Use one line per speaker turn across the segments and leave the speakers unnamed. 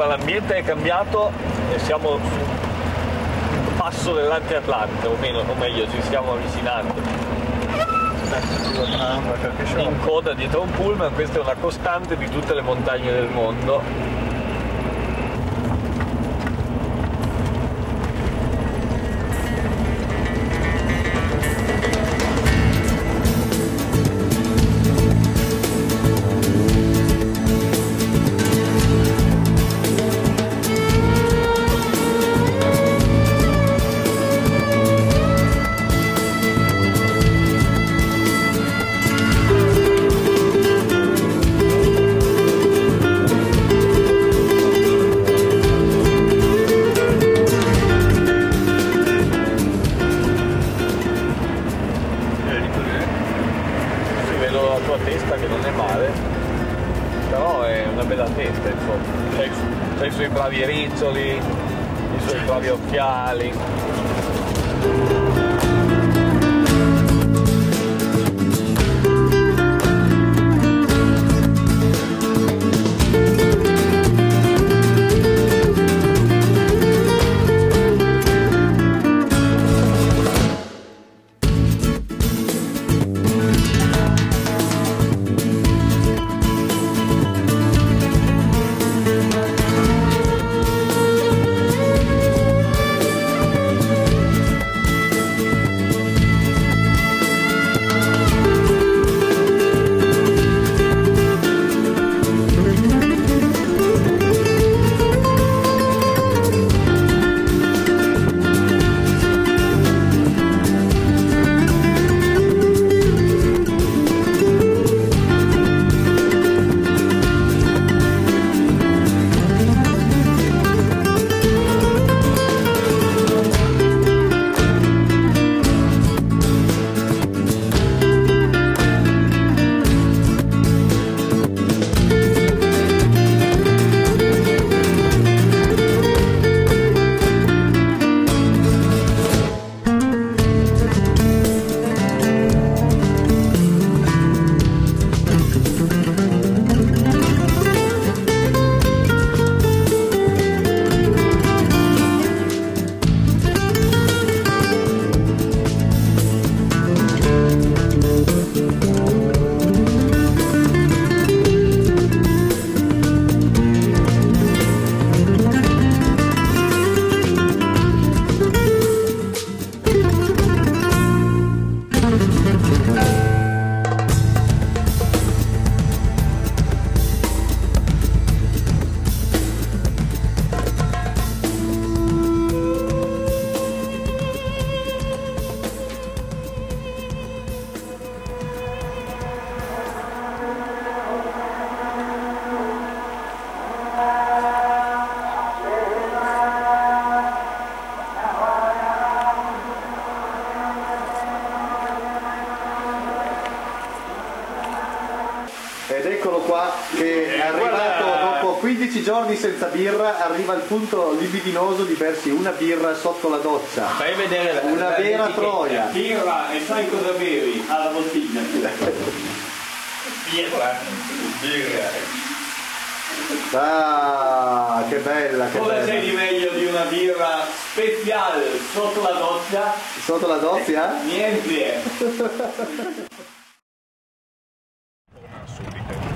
Allora, l'ambiente è cambiato e siamo sul passo dell'Antiatlantico, o, meno, o meglio, ci stiamo avvicinando. In coda dietro un pullman, questa è una costante di tutte le montagne del mondo. Tua testa che non è male, però è una bella testa, insomma. C'hai i suoi bravi riccioli, i suoi bravi occhiali.
15 giorni senza birra, arriva al punto libidinoso di bersi una birra sotto la doccia.
Fai vedere la
Una
la
vera troia.
Birra e sai cosa bevi? Alla bottiglia. Birra. Birra.
Ah, che bella, che
Cosa c'è
bella.
di meglio di una birra speciale sotto la doccia?
Sotto la doccia?
Niente.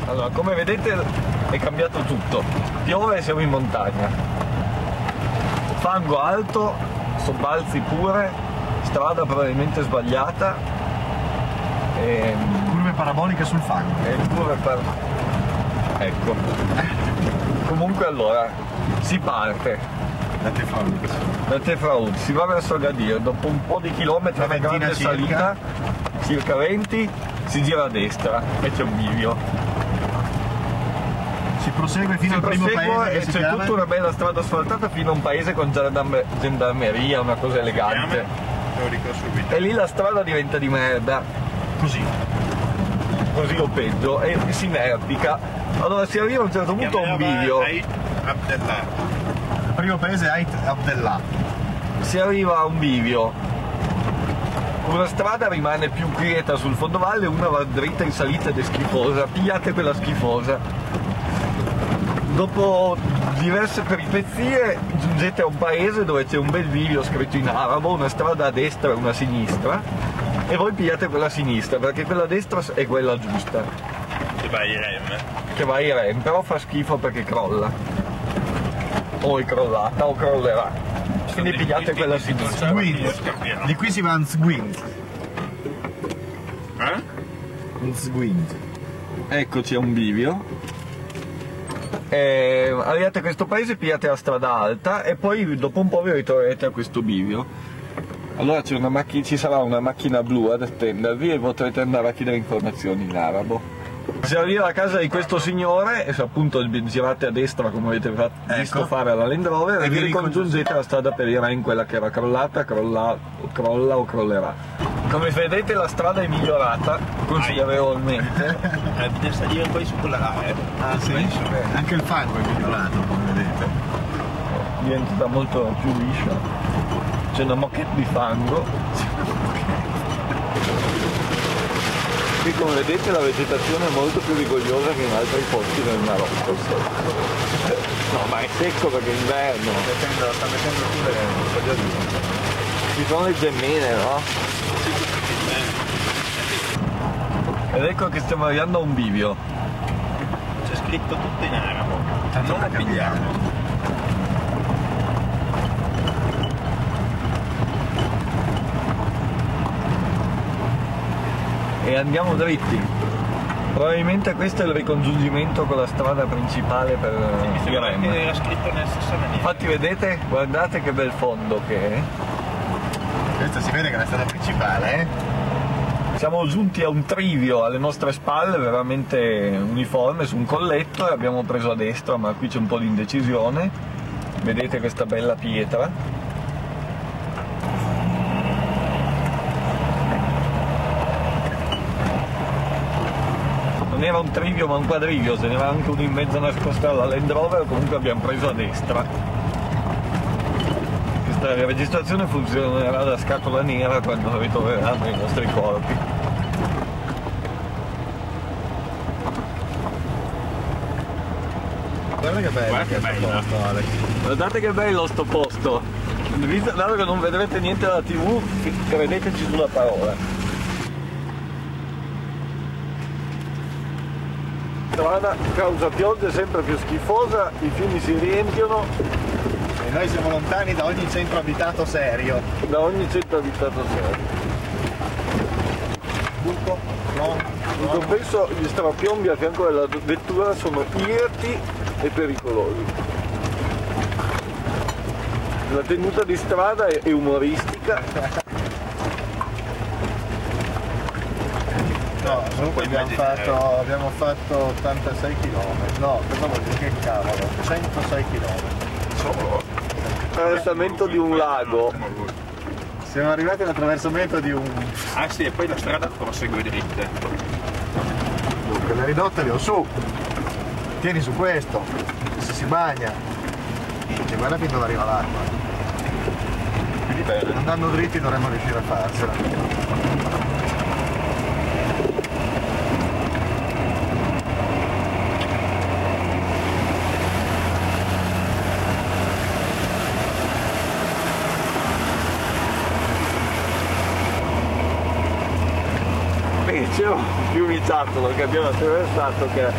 Allora, come vedete è cambiato tutto. Piove e siamo in montagna. Fango alto, sobbalzi pure, strada probabilmente sbagliata. E,
Curve paraboliche sul fango.
e pure per... Ecco. Comunque allora, si parte
Da te fa un-
da Tefraud, si va verso Gadir, dopo un po' di chilometri, una grande
circa.
salita, circa 20, si gira a destra e c'è un bivio.
Si prosegue fino
Si
al primo paese
e
si
c'è
chiama
tutta una bella strada asfaltata fino a un paese con gendarme- gendarmeria, una cosa elegante. E lì la strada diventa di merda,
Così.
così o peggio, e si inerpica. Allora si arriva a un certo punto a un bivio,
Abdellah. Il primo paese è Ait Abdellah.
si arriva a un bivio. Una strada rimane più quieta sul fondovalle, una va dritta in salita ed è schifosa. Pigliate quella schifosa. Dopo diverse peripezie giungete a un paese dove c'è un bel bivio scritto in arabo, una strada a destra e una a sinistra e voi pigliate quella a sinistra perché quella a destra è quella giusta,
Che vai in rem.
che va in rem, però fa schifo perché crolla. O è crollata o crollerà. Quindi pigliate quella a sinistra.
Sguint. Di qui si va a Sguint.
Eh?
Sguint.
Eccoci a un bivio. E arrivate a questo paese, pigliate la strada alta e poi dopo un po' vi ritroverete a questo bivio. Allora c'è una macchina, ci sarà una macchina blu ad attendervi e potrete andare a chiedere informazioni in arabo. Si arriva a casa di questo signore e se appunto girate a destra come avete fatto- visto fare alla Land Rover e vi ricongiungete alla strada per Iran, quella che era crollata, crolla, crolla o crollerà. Come vedete la strada è migliorata considerevolmente.
Bisogna salire poi su quella là, eh.
Ah sì? Anche il fango è migliorato, come vedete.
diventata molto più liscia. C'è una moquette di fango. Qui come vedete la vegetazione è molto più rigogliosa che in altri posti del Marocco. No, ma è secco perché è inverno.
Mettendo, sta mettendo su le.
Ci sono le gemmine, no? Ed ecco che stiamo arrivando a un bivio.
C'è scritto tutto in arabo.
Tanto
non lo pigliamo.
e andiamo dritti. Probabilmente questo è il ricongiungimento con la strada principale per
Mi sembra
Irem.
che era scritto nella stessa maniera.
Infatti vedete, guardate che bel fondo che è.
Questa si vede che è la strada principale, eh?
Siamo giunti a un trivio alle nostre spalle veramente uniforme su un colletto e abbiamo preso a destra ma qui c'è un po' di indecisione. Vedete questa bella pietra. Non era un trivio ma un quadrivio, se n'era anche uno in mezzo nascosto alla Land Rover, comunque abbiamo preso a destra. Questa registrazione funzionerà da scatola nera quando ritroveranno i nostri corpi.
Guarda che bello
Guarda che bello.
posto, Alex.
Guardate che bello sto posto! Visto- Dato che non vedrete niente dalla tv, credeteci sulla parola. Strada causa pioggia sempre più schifosa, i fiumi si riempiono
E noi siamo lontani da ogni centro abitato serio.
da ogni centro abitato serio.
Buco? No?
In compenso gli strapiombi a fianco della vettura sono irti e pericolosi. La tenuta di strada è umoristica,
No, comunque abbiamo fatto, abbiamo fatto 86 km. No, cosa vuol dire? Che cavolo? 106 km.
Solo?
attraversamento di un lago.
Siamo arrivati all'attraversamento di un...
Ah sì, e poi la strada prosegue dritta.
Dunque, le ridotte le ho su. Tieni su questo. Se si bagna. E guarda fin dove arriva l'acqua.
Quindi bene.
Andando dritti dovremmo riuscire a farcela.
C'è un fiumiciattolo che abbiamo attraversato che è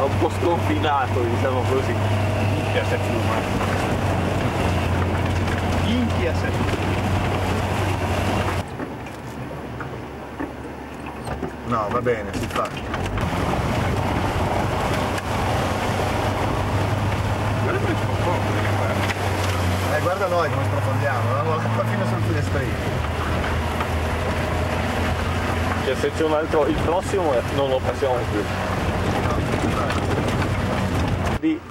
un po' sconfinato, diciamo così.
Minchia se fuma. Minchia se
No, va bene, si fa.
Guarda.
Eh, guarda noi come sprofondiamo, l'acqua fino sul finestrino.
Cioè se c'è un altro, il prossimo eh, non lo passiamo più.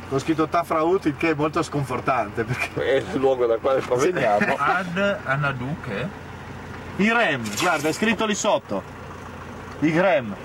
Ho scritto Tafraut, il che è molto sconfortante perché...
è il luogo dal quale proveniamo.
Ad Anaduche?
Irem, guarda, è scritto lì sotto. Irem.